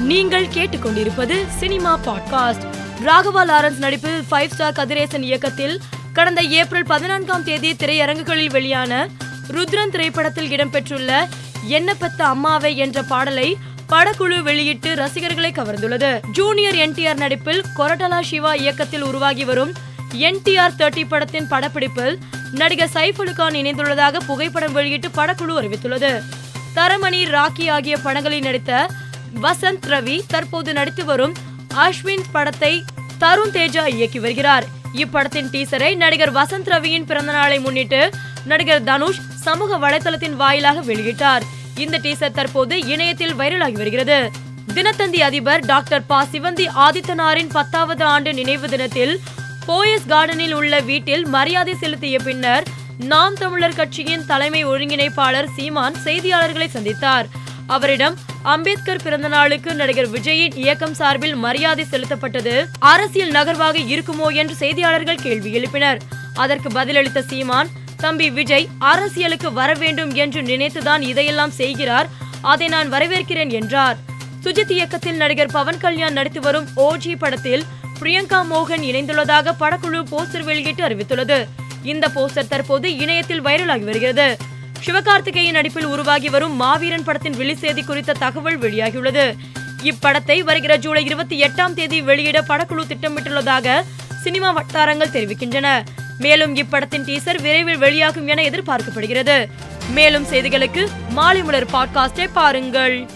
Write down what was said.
நீங்கள் கேட்டுக்கொண்டிருப்பது cinema podcast. Raghava Lawrence நடிப்பில் ஃபைவ் ஸ்டார் கதிரேசன் இயக்கத்தில் கடந்த ஏப்ரல் பதினான்காம் தேதி திரையரங்குகளில் வெளியான ருத்ரன் திரைப்படத்தில் இடம்பெற்றுள்ள என்ன பெத்த அம்மாவை என்ற பாடலை படக்குழு வெளியிட்டு ரசிகர்களை கவர்ந்துள்ளது. ஜூனியர் என்டிஆர் நடிப்பில் கொரட்டலா சிவா இயக்கத்தில் உருவாகி வரும் என்டிஆர் தேர்ட்டி படத்தின் படப்பிடிப்பில் நடிகர் சைஃப் கான் இணைந்துள்ளதாக புகைப்படம் வெளியிட்டு படக்குழு அறிவித்துள்ளது. தரமணி ராக்கி ஆகிய படங்களில் நடித்த வசந்த் ரவி தற்போது நடித்து வரும் அஸ்வின் படத்தை தருண் தேஜா இயக்கி வருகிறார். இப்படத்தின் டீசரை நடிகர் வசந்த் ரவியின் பிறந்த நாளை முன்னிட்டு நடிகர் தனுஷ் சமூக வலைதளத்தின் வாயிலாக வெளியிட்டார். இந்த டீசர் தற்போது இணையத்தில் வைரலாகி வருகிறது. தினத்தந்தி அதிபர் டாக்டர் ப. சிவந்தி ஆதித்தனாரின் பத்தாவது ஆண்டு நினைவு தினத்தில் போயஸ் கார்டனில் உள்ள வீட்டில் மரியாதை செலுத்திய பின்னர் நாம் தமிழர் கட்சியின் தலைமை ஒருங்கிணைப்பாளர் சீமான் செய்தியாளர்களை சந்தித்தார். அவரிடம் அம்பேத்கர் பிறந்த நாளுக்கு நடிகர் விஜயின் இயக்கம் சார்பில் மரியாதை செலுத்தப்பட்டது. அரசியல் நகர்வாக இருக்குமோ என்று செய்தியாளர்கள் கேள்வி எழுப்பினர். அதற்கு பதிலளித்த சீமான் தம்பி விஜய் அரசியலுக்கு வர வேண்டும் என்று நினைத்துதான் இதையெல்லாம் செய்கிறார். அதை நான் வரவேற்கிறேன் என்றார். சுஜித் இயக்கத்தில் நடிகர் பவன் கல்யாண் நடித்து வரும் ஓஜி படத்தில் பிரியங்கா மோகன் இணைந்துள்ளதாக படக்குழு போஸ்டர் வெளியிட்டு அறிவித்துள்ளது. இந்த போஸ்டர் தற்போது இணையத்தில் வைரலாகி வருகிறது. சிவகார்த்திகேயன் நடிப்பில் உருவாகி வரும் மாவீரன் படத்தின் ரிலீஸ் செய்தி குறித்த தகவல் வெளியாகியுள்ளது. இப்படத்தை வருகிற ஜூலை இருபத்தி எட்டாம் தேதி வெளியிட படக்குழு திட்டமிட்டுள்ளதாக சினிமா வட்டாரங்கள் தெரிவிக்கின்றன. மேலும் இப்படத்தின் டீசர் விரைவில் வெளியாகும் என எதிர்பார்க்கப்படுகிறது. மேலும் செய்திகளுக்கு மாலை மலர் பாட்காஸ்டை பாருங்கள்.